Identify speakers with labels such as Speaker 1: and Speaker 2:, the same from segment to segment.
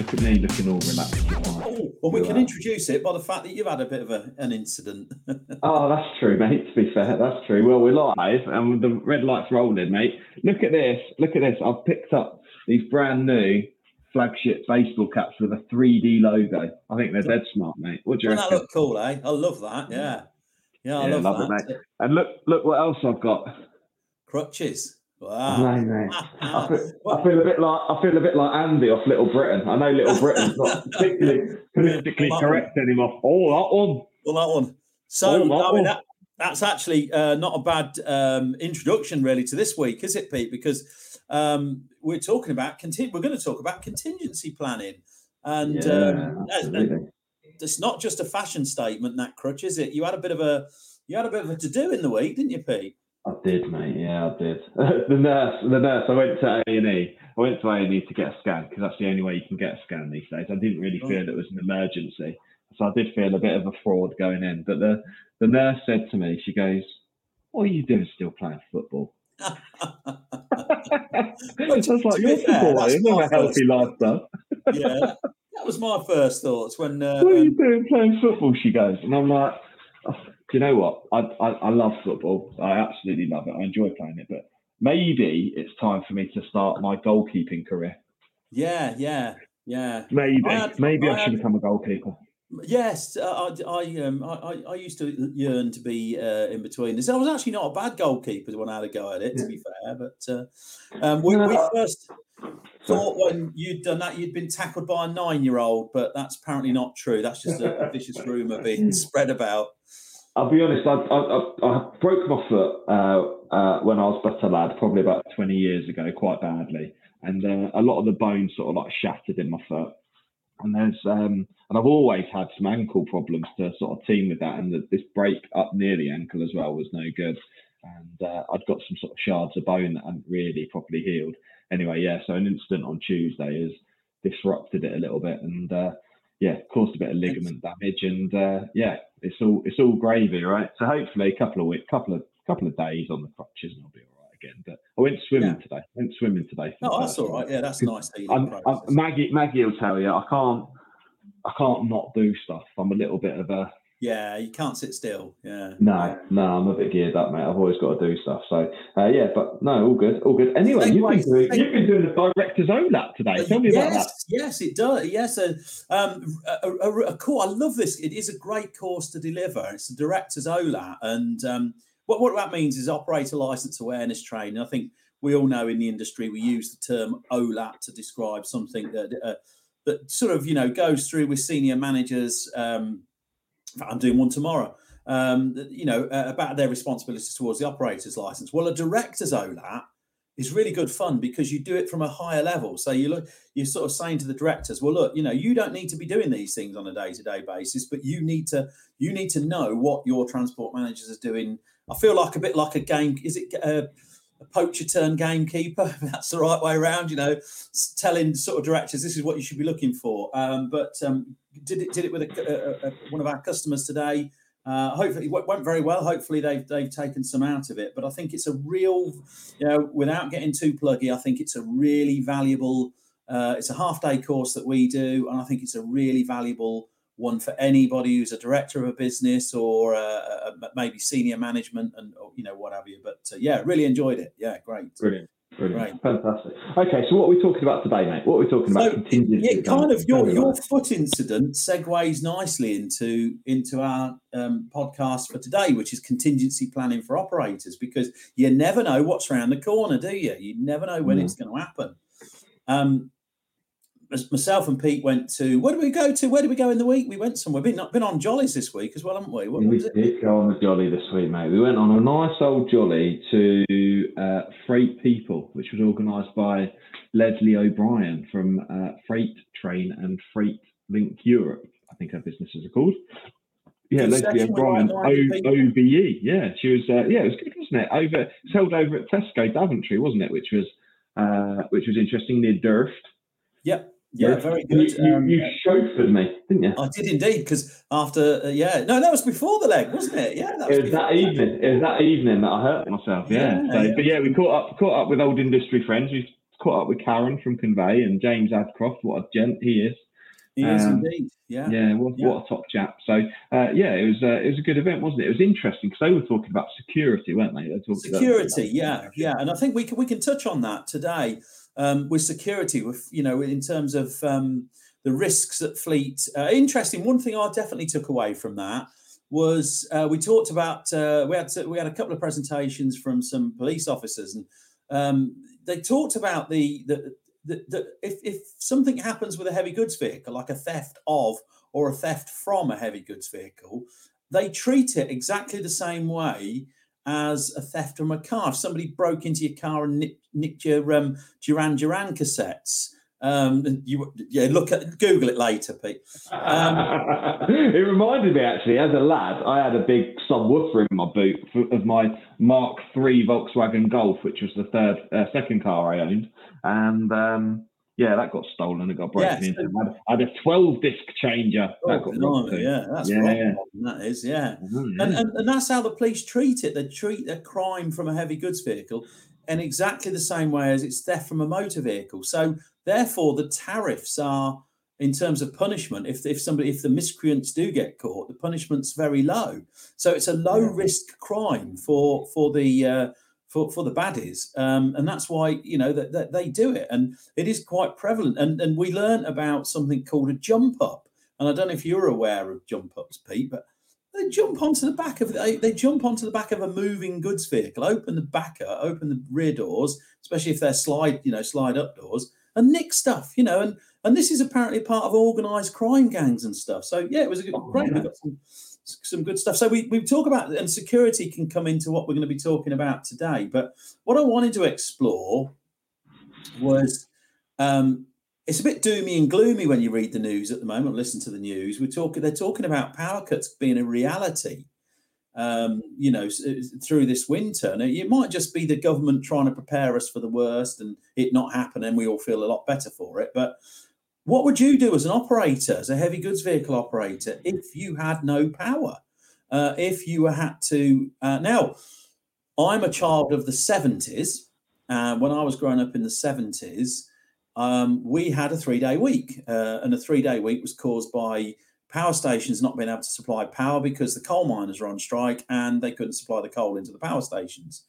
Speaker 1: Look at me looking all relaxed.
Speaker 2: Oh, well, we can introduce it by the fact that you've had a bit of a, an incident.
Speaker 1: oh, that's true, mate. To be fair, that's true. Well, we're live and the red light's rolling, mate. Look at this. Look at this. I've picked up these brand new flagship baseball caps with a 3D logo. I think they're dead smart, mate. What do you
Speaker 2: Doesn't
Speaker 1: reckon?
Speaker 2: that look cool, eh? I love that. Yeah. Yeah, I
Speaker 1: Yeah,
Speaker 2: love,
Speaker 1: love
Speaker 2: that.
Speaker 1: it, mate. And look, look what else I've got.
Speaker 2: Crutches.
Speaker 1: No,
Speaker 2: Wow.
Speaker 1: mate. I feel, I feel a bit like I feel a bit like Andy off Little Britain. I know Little Britain's not particularly politically correct anymore. Oh, that one.
Speaker 2: Well, that one. So,
Speaker 1: that
Speaker 2: I mean, that, that's actually uh, not a bad um, introduction, really, to this week, is it, Pete? Because um, we're talking about conti- we're going to talk about contingency planning, and
Speaker 1: Yeah,
Speaker 2: um, and it's not just a fashion statement that crutch, is it? You had a bit of a you had a bit of a to do in the week, didn't you, Pete?
Speaker 1: I did, mate. Yeah, I did. the nurse, the nurse. I went to A and E. I went to A and E to get a scan because that's the only way you can get a scan these days. I didn't really feel it was an emergency, so I did feel a bit of a fraud going in. But the the nurse said to me, she goes, "What are you doing still playing football?" I was like, "You're
Speaker 2: be fair,
Speaker 1: football, you a healthy lifestyle."
Speaker 2: yeah, that, was my first thoughts when. Uh,
Speaker 1: what are you
Speaker 2: um,
Speaker 1: doing playing football? She goes, and I'm like, do you know what? I, I I love football. I absolutely love it. I enjoy playing it, but maybe it's time for me to start my goalkeeping career.
Speaker 2: yeah, yeah, yeah.
Speaker 1: Maybe,
Speaker 2: I had-
Speaker 1: maybe I,
Speaker 2: I
Speaker 1: should
Speaker 2: had-
Speaker 1: become a goalkeeper.
Speaker 2: Yes, uh, I, I, um, I, I- used to yearn to be uh, in between this. I was actually not a bad goalkeeper when I had a go at it, to be fair. But uh, um, we, we first thought when you'd done that, you'd been tackled by a nine-year-old, but that's apparently not true. That's just a, a vicious rumor being spread about.
Speaker 1: I'll be honest. I I, I, broke my foot uh, uh, when I was but a lad, probably about 20 years ago, quite badly, and uh, a lot of the bones sort of like shattered in my foot. And there's um, and I've always had some ankle problems to sort of team with that, and the, this break up near the ankle as well was no good. And uh, I'd got some sort of shards of bone that hadn't really properly healed. Anyway, yeah. So an incident on Tuesday has disrupted it a little bit, and uh, yeah, caused a bit of ligament damage, and uh, yeah, it's all it's all gravy, right? So hopefully a couple of week, couple of couple of days on the crutches, and I'll be all right again. But I went swimming
Speaker 2: Yeah.
Speaker 1: today. I went swimming today.
Speaker 2: Oh, that's all right. Yeah, that's nice.
Speaker 1: I'm, I'm, Maggie, Maggie will tell you I can't I can't not do stuff. I'm a little bit of a
Speaker 2: yeah, you can't sit still. Yeah.
Speaker 1: no no. I'm a bit geared up, mate. I've always got to do stuff. So uh, yeah, but no, all good, all good. Anyway, you've been doing you've been doing the director's OLAT today. Tell me
Speaker 2: yes,
Speaker 1: about that.
Speaker 2: Yes, it does. Yes, uh, um, a, a, a cool. I love this. It is a great course to deliver. It's a director's OLAT, and um, what what that means is operator license awareness training. I think we all know in the industry we use the term OLAT to describe something that uh, that sort of you know goes through with senior managers. Um, I'm doing one tomorrow. Um, you know uh, about their responsibilities towards the operator's license. Well, a director's OLAT is really good fun because you do it from a higher level. So you look, you're sort of saying to the directors, well, look, you know, you don't need to be doing these things on a day-to-day basis, but you need to you need to know what your transport managers are doing. I feel like a bit like a game. Is it a poacher turn gamekeeper? That's the right way around. You know, telling sort of directors this is what you should be looking for. Um, but um, did it did it with a, a, a, one of our customers today. Uh, hopefully, it went went very well. Hopefully, they've they've taken some out of it. But I think it's a real, you know, without getting too pluggy, I think it's a really valuable. Uh, it's a half day course that we do, and I think it's a really valuable one for anybody who's a director of a business or uh, uh, maybe senior management and or, you know what have you. But uh, yeah, really enjoyed it. Yeah, great.
Speaker 1: Brilliant. Brilliant.
Speaker 2: Right.
Speaker 1: Fantastic. Okay, so what are we talking about today, mate? What are we talking about?
Speaker 2: So
Speaker 1: Contingency
Speaker 2: yeah, kind of your your foot incident segues nicely into into our um, podcast for today, which is contingency planning for operators, because you never know what's around the corner, do you? You never know when
Speaker 1: No.
Speaker 2: it's going to happen. Um, myself and Pete went to where did we go to? Where did we go in the week? We went somewhere. Been been on jollies this week as well, haven't we? What
Speaker 1: We
Speaker 2: was it?
Speaker 1: did go on the jolly this week, mate. We went on a nice old jolly to uh, Freight People, which was organised by Leslie O'Brien from uh, Freight Train and Freight Link Europe. I think her businesses are called. Yeah,
Speaker 2: Good
Speaker 1: Leslie O'Brien. O- OBE. Yeah, she was. Uh, yeah, it was good, wasn't it? Over, it's held over at Tesco Daventry, wasn't it? Which was, uh, which was interesting near DIRFT.
Speaker 2: Yep. Yeah, very good.
Speaker 1: you,
Speaker 2: Um,
Speaker 1: you chauffeured me, didn't you?
Speaker 2: I did indeed because after uh, yeah no that was before the leg wasn't it yeah that was,
Speaker 1: It was that evening. It was that evening that I hurt myself. Yeah.
Speaker 2: Yeah,
Speaker 1: so. But yeah, we caught up caught up with old industry friends. We caught up with Karen from Convey and James Adcroft. What a gent he is.
Speaker 2: he is
Speaker 1: um,
Speaker 2: indeed yeah
Speaker 1: Yeah, what,
Speaker 2: Yeah.
Speaker 1: what a top chap. So uh, yeah, it was uh, it was a good event, wasn't it? It was interesting because they were talking about security, weren't they? they were talking about-
Speaker 2: security yeah yeah and i think we can we can touch on that today um, with security with you know in terms of um, the risks at fleet uh, interesting one thing i definitely took away from that was uh, we talked about uh, we had to, we had a couple of presentations from some police officers and um, they talked about the the, the, the if, if something happens with a heavy goods vehicle like a theft of or a theft from a heavy goods vehicle they treat it exactly the same way as a theft from a car. If somebody broke into your car and nicked, nicked your um, Duran Duran cassettes, um, you yeah look at Google it later, Pete. Um,
Speaker 1: it reminded me actually, as a lad, I had a big subwoofer in my boot of my Mark III Volkswagen Golf, which was the third, uh, second car I owned, and um, yeah, that got stolen. It got broken into. I had, a 12 disc changer.
Speaker 2: Oh,
Speaker 1: that got too.
Speaker 2: yeah, that's
Speaker 1: Yeah,
Speaker 2: right. That is, yeah.
Speaker 1: Mhm,
Speaker 2: And,
Speaker 1: yeah.
Speaker 2: and and that's how the police treat it. They treat a crime from a heavy goods vehicle in exactly the same way as it's theft from a motor vehicle. So therefore, the tariffs are in terms of punishment. If if somebody if the miscreants do get caught, the punishment's very low. So it's a low risk crime for for the uh, for for the baddies, um, and that's why you know that, that they do it, and it is quite prevalent. And and we learn about something called a jump up, and I don't know if you're aware of jump ups, Pete, but they jump onto the back of they, they jump onto the back of a moving goods vehicle, open the backer, open the rear doors, especially if they're slide, you know, slide up doors, and nick stuff, you know, and and this is apparently part of organised crime gangs and stuff. So yeah, it was a good,
Speaker 1: Oh,
Speaker 2: great. We got some some good stuff. So we we talk about and security can come into what we're going to be talking about today. But what I wanted to explore was um, it's a bit doomy and gloomy when you read the news at the moment. Listen to the news. We're talking. They're talking about power cuts being a reality. Um, you know, through this winter, and it might just be the government trying to prepare us for the worst and it not happen, and we all feel a lot better for it. But what would you do as an operator, as a heavy goods vehicle operator, if you had no power? Uh, if you had to uh, now, I'm a child of the 70s. Uh, when I was growing up in the 70s, um, we had a three day week, uh, and a three day week was caused by power stations not being able to supply power because the coal miners were on strike and they couldn't supply the coal into the power stations.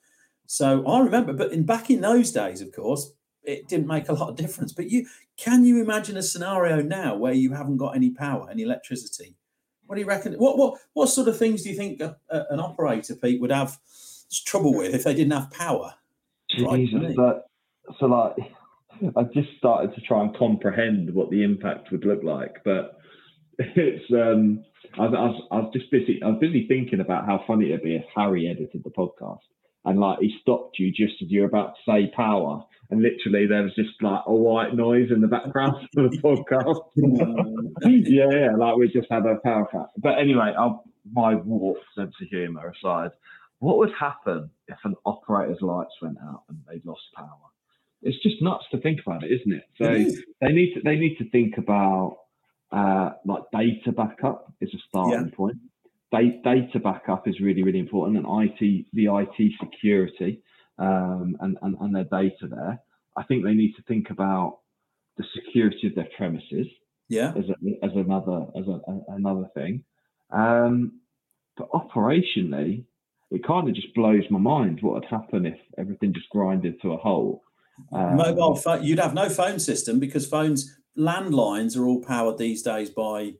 Speaker 2: So I remember, but in back in those days, of course, it didn't make a lot of difference. But you can you imagine a scenario now where you haven't got any power, any electricity? What do you reckon? What what what sort of things do you think a, a- an operator, Pete, would have trouble with if they didn't have power? Right,
Speaker 1: Jesus,
Speaker 2: mate.
Speaker 1: but so like I just started to try and comprehend what the impact would look like, but it's um I was, I was, I was just busy I was busy thinking about how funny it'd be if Harry edited the podcast and like he stopped you just as you're about to say power and literally there was just like a white noise in the background of the podcast. yeah, yeah, like we just had a power cut. But anyway, I'll, my warped sense of humour aside, what would happen if an operator's lights went out and they lost power? It's just nuts to think about it, isn't it? So
Speaker 2: It
Speaker 1: they need to they need to think about uh, like data backup is a starting point. Da- data backup is really really important, and IT the IT security um, and, and and their data there. I think they need to think about the security of their premises
Speaker 2: Yeah.
Speaker 1: as, a, as another as a, a- another thing. Um, but operationally, it kind of just blows my mind what would happen if everything just grinded to a halt. Um,
Speaker 2: Mobile phone, you'd have no phone system because phones, landlines are all powered these days by,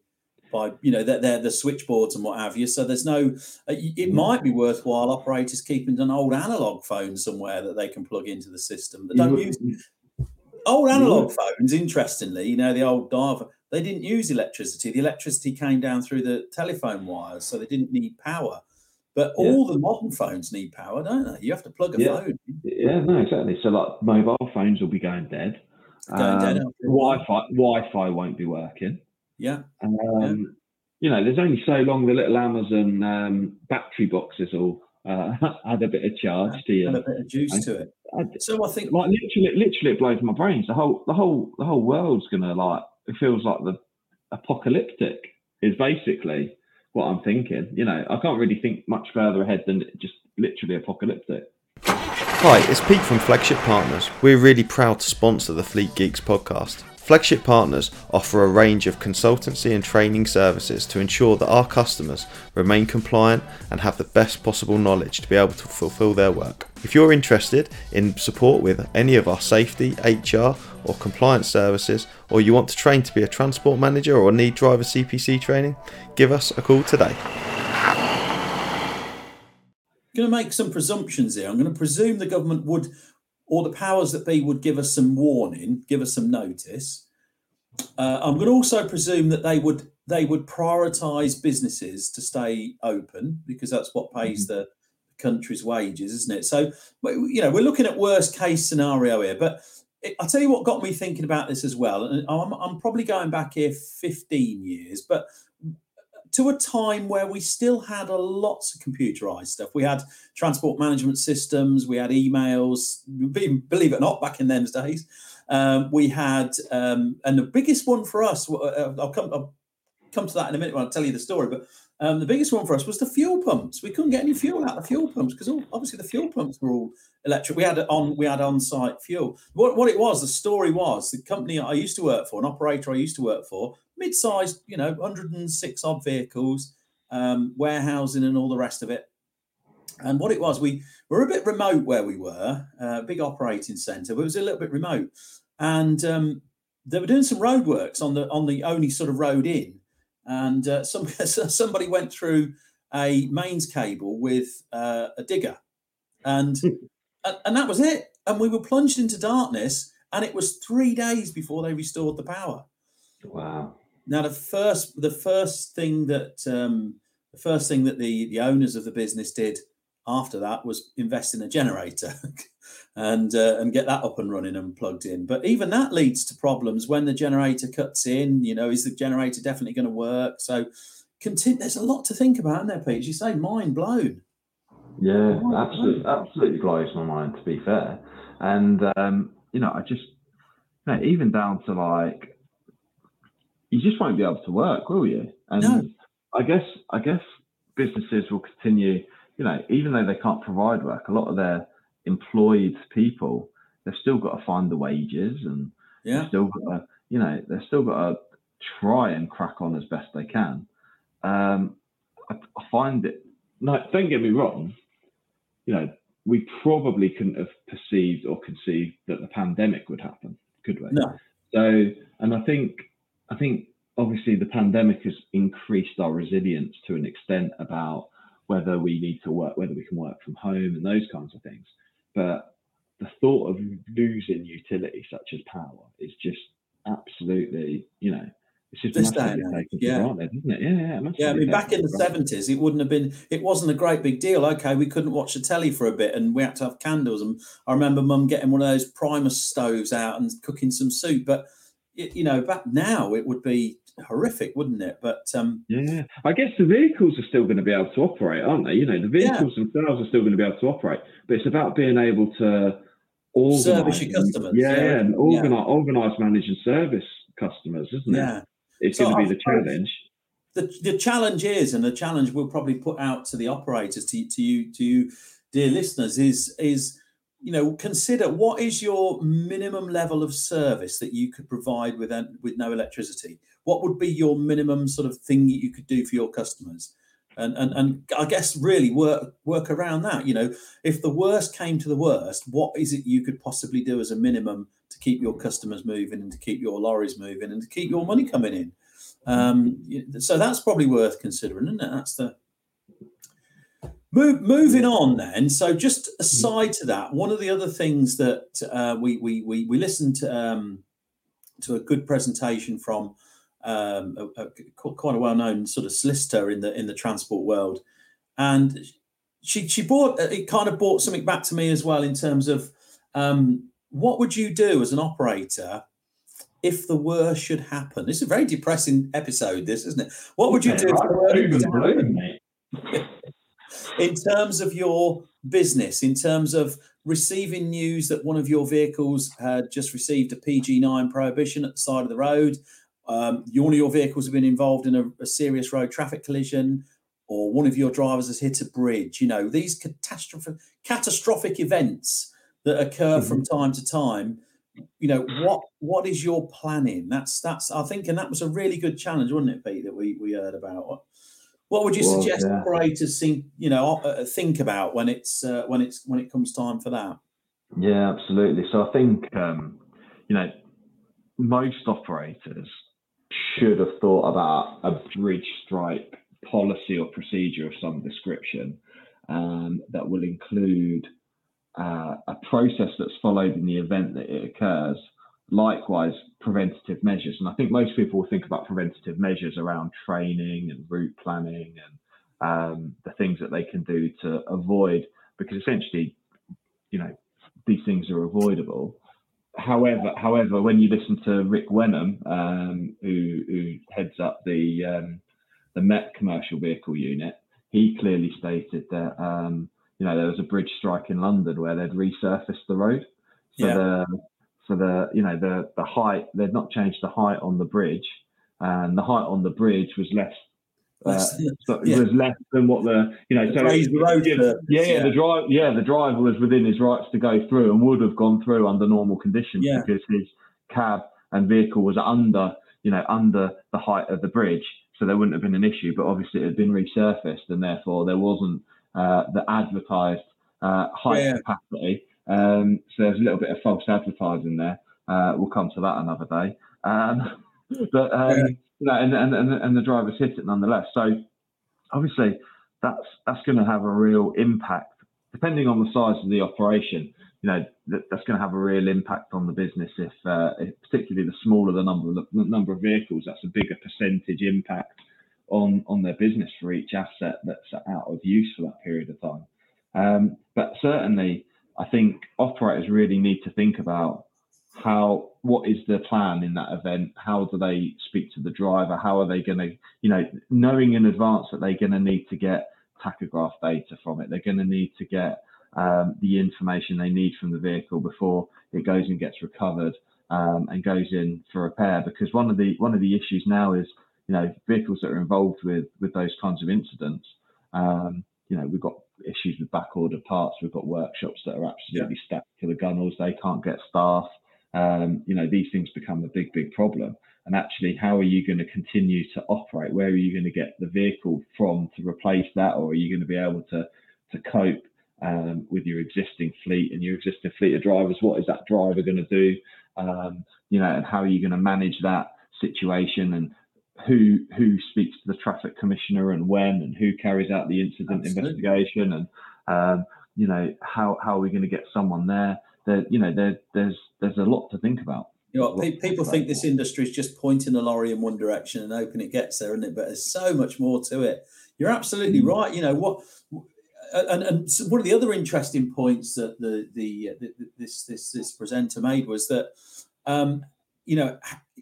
Speaker 2: by you know, they're, they're the switchboards and what have you. So there's no. uh, It might be worthwhile operators keeping an old analog phone somewhere that they can plug into the system.
Speaker 1: You
Speaker 2: don't use old analog phones. Interestingly, you know, the old dial. They didn't use electricity. The electricity came down through the telephone wires, so they didn't need power. But
Speaker 1: Yeah.
Speaker 2: all the modern phones need power, don't they? You have to plug a
Speaker 1: Yeah.
Speaker 2: phone.
Speaker 1: Yeah, no, exactly. So like mobile phones will be going dead.
Speaker 2: Going dead
Speaker 1: Um,
Speaker 2: while.
Speaker 1: Wi-Fi Wi-Fi won't be working.
Speaker 2: Yeah.
Speaker 1: Um, you know, there's only so long the little Amazon um, battery boxes all uh, add a bit of charge to you.
Speaker 2: Add a bit of juice
Speaker 1: And-
Speaker 2: to it.
Speaker 1: I,
Speaker 2: So I think
Speaker 1: like literally, literally, it blows my brains. The whole, the whole, the whole world's gonna like. It feels like the apocalyptic is basically what I'm thinking. You know, I can't really think much further ahead than just literally apocalyptic.
Speaker 3: Hi, it's Pete from Flagship Partners. We're really proud to sponsor the Fleet Geeks podcast. Flagship Partners offer a range of consultancy and training services to ensure that our customers remain compliant and have the best possible knowledge to be able to fulfill their work. If you're interested in support with any of our safety, HR, or compliance services, or you want to train to be a transport manager or need driver CPC training, give us a call today.
Speaker 2: I'm going to make some presumptions here. I'm going to presume the government would, or the powers that be, would give us some warning, give us some notice. Uh, I'm going to also presume that they would they would prioritise businesses to stay open because that's what pays the country's wages, isn't it? So, you know, we're looking at worst case scenario here. But it, I'll tell you what got me thinking about this as well. And I'm, I'm probably going back here 15 years, but to a time where we still had a lots of computerized stuff. We had transport management systems, we had emails. Believe it or not, back in those days, um, we had, um, and the biggest one for us. uh, I'll come. I'll come to that in a minute when I tell you the story. But um, the biggest one for us was the fuel pumps. We couldn't get any fuel out of the fuel pumps because obviously the fuel pumps were all electric. We had on. We had on-site fuel. What what it was? The story was the company I used to work for, an operator I used to work for, mid-sized, you know, 106 odd vehicles, um, warehousing and all the rest of it. And what it was, we were a bit remote where we were, uh, big operating centre, but it was a little bit remote. And um, they were doing some roadworks on the on the only sort of road in, and uh, some somebody went through a mains cable with uh, a digger, and and and that was it. And we were plunged into darkness, and it was three days before they restored the power.
Speaker 1: Wow.
Speaker 2: Now, the first the first thing that um, the first thing that the the owners of the business did after that was invest in a generator and uh, and get that up and running and plugged in. But even that leads to problems when the generator cuts in. You know, is the generator definitely going to work? So, continue. There's a lot to think about, in there, Pete. As you say, mind blown.
Speaker 1: Yeah,
Speaker 2: Oh,
Speaker 1: absolutely,
Speaker 2: right.
Speaker 1: absolutely blows my mind. To be fair, and um, you know, I just, you know, even down to like, you just won't be able to work, will you? And
Speaker 2: No.
Speaker 1: I guess, I guess businesses will continue. You know, even though they can't provide work, a lot of their employed people, they've still got to find the wages, and
Speaker 2: Yeah.
Speaker 1: still got to, you know, they've still got to try and crack on as best they can. Um, I, I find it. No, don't get me wrong. You know, we probably couldn't have perceived or conceived that the pandemic would happen, could we?
Speaker 2: No.
Speaker 1: So, and I think, I think obviously the pandemic has increased our resilience to an extent about whether we need to work, whether we can work from home, and those kinds of things. But the thought of losing utility such as power is just absolutely, you know, it's just
Speaker 2: This day
Speaker 1: massively taken for
Speaker 2: yeah.
Speaker 1: granted, isn't it? Yeah, yeah.
Speaker 2: Yeah, I mean, back in the seventies, it wouldn't have been. It wasn't a great big deal. Okay, we couldn't watch the telly for a bit, and we had to have candles. And I remember Mum getting one of those Primus stoves out and cooking some soup. But y- you know, back now it would be horrific, wouldn't it? But um,
Speaker 1: Yeah, I guess the vehicles are still going to be able to operate, aren't they? You know, the vehicles themselves are still going to be able to operate, but it's about being able to organize,
Speaker 2: Service your customers,
Speaker 1: Yeah,
Speaker 2: yeah.
Speaker 1: yeah, and
Speaker 2: Yeah.
Speaker 1: organize, organize, manage, and service customers, isn't it?
Speaker 2: yeah,
Speaker 1: It's
Speaker 2: So
Speaker 1: going to be the challenge.
Speaker 2: the the challenge is, and the challenge we'll probably put out to the operators, to, to you, to you, dear listeners, is is you know consider what is your minimum level of service that you could provide with with no electricity. What would be your minimum sort of thing that you could do for your customers? And, and and I guess really work work around that. You know, if the worst came to the worst, what is it you could possibly do as a minimum to keep your customers moving and to keep your lorries moving and to keep your money coming in? Um, so that's probably worth considering, isn't it? That's the move. Moving on, then. So just aside to that, one of the other things that uh, we we we we listened to, um, to a good presentation from um, a, a, quite a well-known sort of solicitor in the in the transport world, and she she brought it kind of brought something back to me as well in terms of um, what would you do as an operator if the worst should happen? This is a very depressing episode, this, isn't it? What would you do if the worst
Speaker 1: Doom
Speaker 2: was
Speaker 1: and
Speaker 2: to happen?
Speaker 1: gloom, mate.
Speaker 2: in terms of your business, in terms of receiving news that one of your vehicles had just received a PG9 prohibition at the side of the road, um, one of your vehicles have been involved in a, a serious road traffic collision, or one of your drivers has hit a bridge. You know these catastrophic catastrophic events that occur from time to time. You know what what is your planning? That's that's I think, and that was a really good challenge, wasn't it, Pete? That we we heard about. What, what would you
Speaker 1: Well,
Speaker 2: suggest
Speaker 1: yeah.
Speaker 2: operators think? You know, uh, think about when it's uh, when it's when it comes time for that.
Speaker 1: Yeah, absolutely. So I think um, you know most operators should have thought about a bridge strike policy or procedure of some description um, that will include uh, a process that's followed in the event that it occurs. Likewise, preventative measures, and I think most people will think about preventative measures around training and route planning and um, the things that they can do to avoid, because essentially, you know, these things are avoidable. However, however, when you listen to Rick Wenham, um, who, who heads up the um, the Met commercial vehicle unit, he clearly stated that um, you know there was a bridge strike in London where they'd resurfaced the road. So
Speaker 2: Yeah.
Speaker 1: the so the you know the the height they'd not changed the height on the bridge, and the height on the bridge was less. Uh, so it
Speaker 2: yeah.
Speaker 1: was less than what the you know
Speaker 2: The
Speaker 1: so
Speaker 2: road
Speaker 1: yeah, yeah, the drive yeah the driver was within his rights to go through and would have gone through under normal conditions
Speaker 2: Yeah.
Speaker 1: because his cab and vehicle was under you know under the height of the bridge so there wouldn't have been an issue but obviously it had been resurfaced and therefore there wasn't uh, the advertised uh, height
Speaker 2: Yeah.
Speaker 1: capacity. Um, so there's a little bit of false advertising there. Uh, we'll come to that another day. Um, but um, and, and, and, and the drivers hit it nonetheless. So obviously that's that's going to have a real impact depending on the size of the operation. You know that, that's going to have a real impact on the business if, uh, if particularly the smaller the number of the number of vehicles that's a bigger percentage impact on on their business for each asset that's out of use for that period of time. Um, but certainly i think operators really need to think about how what is the plan in that event? How do they speak to the driver? How are they going to you know knowing in advance that they're going to need to get tachograph data from it. They're going to need to get um, the information they need from the vehicle before it goes and gets recovered um, and goes in for repair. Because one of the one of the issues now is you know vehicles that are involved with with those kinds of incidents um, you know we've got issues with back order parts we've got workshops that are absolutely stacked to the gunnels they can't get staff um, you know these things become a big big problem. And actually how are you going to continue to operate? Where are you going to get the vehicle from to replace that? Or are you going to be able to to cope um, with your existing fleet and your existing fleet of drivers? What is that driver going to do? Um, you know and how are you going to manage that situation? And who who speaks to the traffic commissioner and when? And who carries out the incident
Speaker 2: Absolutely.
Speaker 1: investigation? And um, you know how how are we going to get someone there there you know there there's there's a lot to think about
Speaker 2: You know, pe- people think this industry is just pointing the lorry in one direction and hoping it gets there, isn't it? But there's so much more to it. You're absolutely
Speaker 1: Mm.
Speaker 2: right. You know what? And, and one of the other interesting points that the the, uh, the this this this presenter made was that um, you know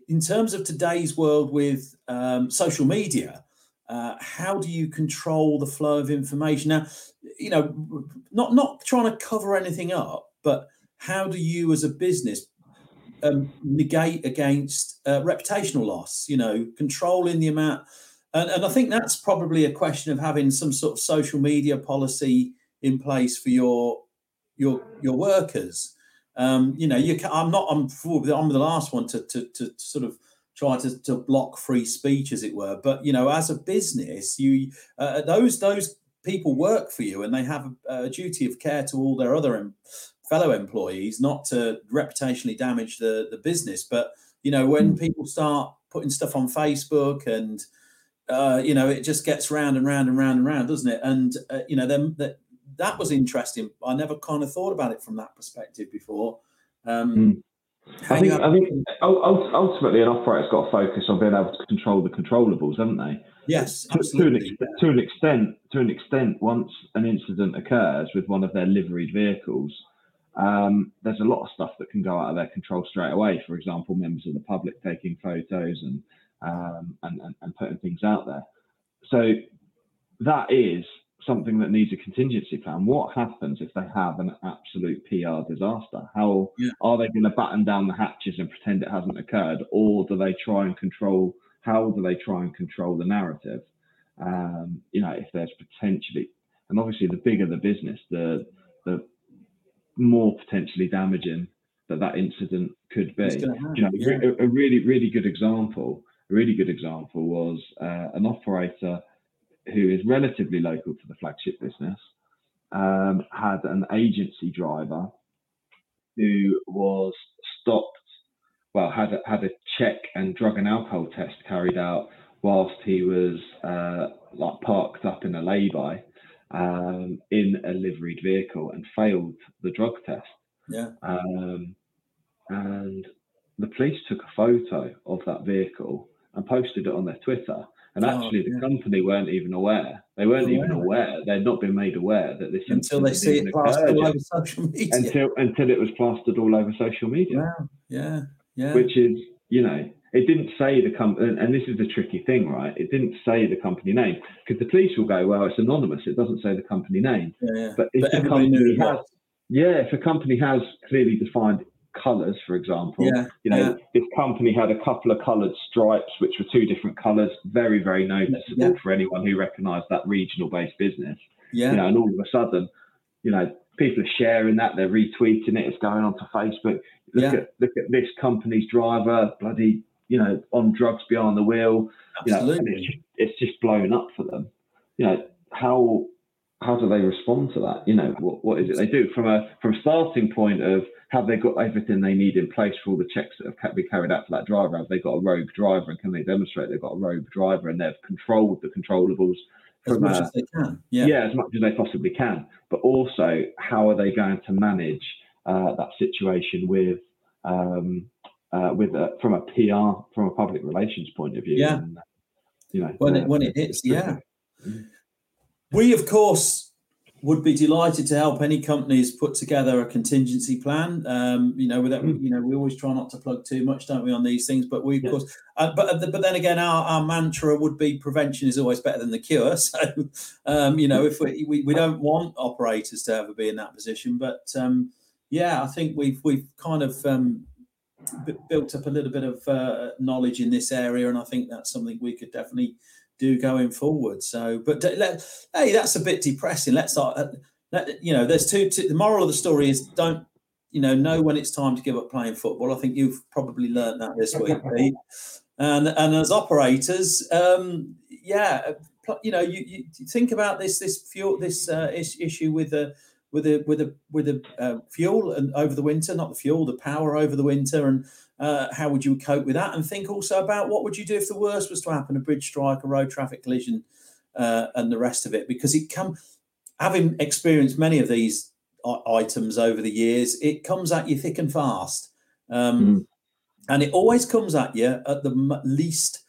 Speaker 2: in terms of today's world with um, social media, uh, how do you control the flow of information? Now, you know, not not trying to cover anything up, but how do you as a business um, negate against uh, reputational loss? You know, controlling the amount, and, and I think that's probably a question of having some sort of social media policy in place for your your your workers. Um, you know, you can, I'm not. I'm I'm the last one to to, to sort of try to, to block free speech, as it were. But you know, as a business, you uh, those those people work for you, and they have a, a duty of care to all their other fellow employees, not to reputationally damage the the business. But you know, when people start putting stuff on Facebook and uh, you know, it just gets round and round and round and round, doesn't it? And uh, you know, then that that was interesting. I never kind of thought about it from that perspective before. Um, how
Speaker 1: I think, I think ul- ul- ultimately an operator's got to focus on being able to control the controllables, haven't they?
Speaker 2: yes,
Speaker 1: To, to, an, to an extent, to an extent, once an incident occurs with one of their liveried vehicles, um, there's a lot of stuff that can go out of their control straight away. For example, members of the public taking photos and um, and, and, and putting things out there. So that is something that needs a contingency plan. What happens if they have an absolute PR disaster? How yeah. are they going to batten down the hatches and pretend it hasn't occurred, or do they try and control? How do they try and control the narrative? Um, you know, if there's potentially, and obviously, the bigger the business, the the more potentially damaging that that incident could be. You know, yeah. a, a, really, really good example. A really good example was uh, an operator who is relatively local to the flagship business um, had an agency driver who was stopped. Well, had a, had a check and drug and alcohol test carried out whilst he was uh, like parked up in a lay-by um, in a liveried vehicle and failed the drug test.
Speaker 2: Yeah.
Speaker 1: Um, and the police took a photo of that vehicle and posted it on their Twitter. And oh, actually, the yeah. company weren't even aware. They weren't aware. even aware. They'd not been made aware that this
Speaker 2: until they see it plastered all over social media.
Speaker 1: Until until it was plastered all over social media.
Speaker 2: Wow. Yeah. Yeah.
Speaker 1: Which is, you know, it didn't say the company, and this is the tricky thing, right? It didn't say the company name because the police will go, well, it's anonymous. It doesn't say the company name.
Speaker 2: Yeah.
Speaker 1: But if
Speaker 2: but
Speaker 1: the company has, yeah, if a company has clearly defined colours, for example,
Speaker 2: yeah,
Speaker 1: you know,
Speaker 2: yeah.
Speaker 1: this company had a couple of coloured stripes, which were two different colours, very, very noticeable for anyone who recognised that regional-based business.
Speaker 2: Yeah.
Speaker 1: You know, and all of a sudden, you know, people are sharing that, they're retweeting it, it's going onto Facebook. Look
Speaker 2: Yeah.
Speaker 1: at look at this company's driver, bloody you know, on drugs behind the wheel. You know,
Speaker 2: Absolutely.
Speaker 1: it's just, it's just blown up for them. You know, how how do they respond to that? You know, what, what is it they do from a from a starting point of have they got everything they need in place for all the checks that have been carried out for that driver? Have they got a rogue driver and can they demonstrate they've got a rogue driver and they've controlled the controllables
Speaker 2: as
Speaker 1: from
Speaker 2: much as they can. Yeah.
Speaker 1: yeah, as much as they possibly can. But also, how are they going to manage uh, that situation with um, uh, with a, from a PR, from a public relations point of view?
Speaker 2: Yeah.
Speaker 1: And, you know,
Speaker 2: When
Speaker 1: uh,
Speaker 2: it when it hits, yeah. We of course would be delighted to help any companies put together a contingency plan. Um, you know, without
Speaker 1: Mm.
Speaker 2: you know, we always try not to plug too much, don't we, on these things? But we of
Speaker 1: Yeah.
Speaker 2: course, uh, but but then again, our, our mantra would be prevention is always better than the cure. So, um, you know, if we, we we don't want operators to ever be in that position, but um, yeah, I think we've we've kind of um, b- built up a little bit of uh, knowledge in this area, and I think that's something we could definitely do going forward. So, but let, hey, that's a bit depressing. Let's start. Uh, let, you know, there's two, two. The moral of the story is don't you know know when it's time to give up playing football. I think you've probably learned that this week, Pete. And and as operators, um, yeah, you know, you, you you think about this this fuel this uh, issue with the with the with the with the uh, fuel and over the winter, not the fuel, the power over the winter, and uh, how would you cope with that? And think also about what would you do if the worst was to happen, a bridge strike, a road traffic collision, uh, and the rest of it, because it come having experienced many of these items over the years, it comes at you thick and fast, um,
Speaker 1: Mm.
Speaker 2: and it always comes at you at the m- least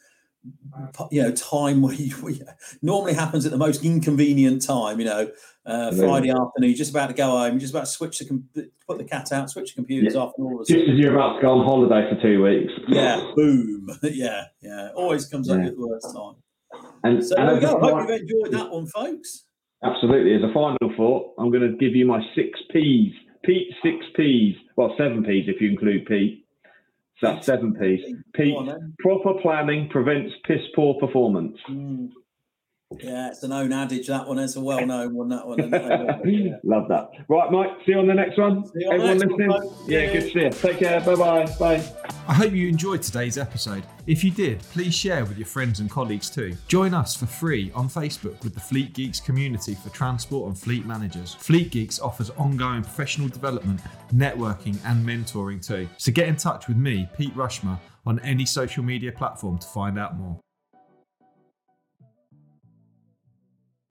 Speaker 2: you know time where you- normally happens at the most inconvenient time you know uh, friday afternoon you're just about to go home you're just about to switch the com- put the cat out switch the computers
Speaker 1: Yeah.
Speaker 2: off and all of a
Speaker 1: Just as you're about to go on holiday for two weeks.
Speaker 2: yeah boom yeah yeah always comes at
Speaker 1: Yeah.
Speaker 2: you at the worst time
Speaker 1: And,
Speaker 2: so
Speaker 1: and
Speaker 2: there we go hope you've enjoyed that one folks
Speaker 1: Absolutely. As a final thought, I'm going to give you my six P's. Pete, six P's. Well, seven P's if you include Pete. So that's seven P's. Pete,
Speaker 2: on
Speaker 1: proper planning prevents piss poor performance.
Speaker 2: Mm. Yeah it's an known adage that one it's a well-known one that one? Yeah.
Speaker 1: Love that. Right, Mike. See you on the next one.
Speaker 2: See you on
Speaker 1: Everyone
Speaker 2: next
Speaker 1: listening?
Speaker 2: folks.
Speaker 1: yeah,
Speaker 2: Yeah.
Speaker 1: good to see you. Take care. Bye-bye. Bye.
Speaker 4: I hope you enjoyed today's episode. If you did, please share with your friends and colleagues too. Join us for free on Facebook with the Fleet Geeks community for transport and fleet managers. Fleet Geeks offers ongoing professional development, networking, and mentoring too. So get in touch with me, Pete Rushmer, on any social media platform to find out more.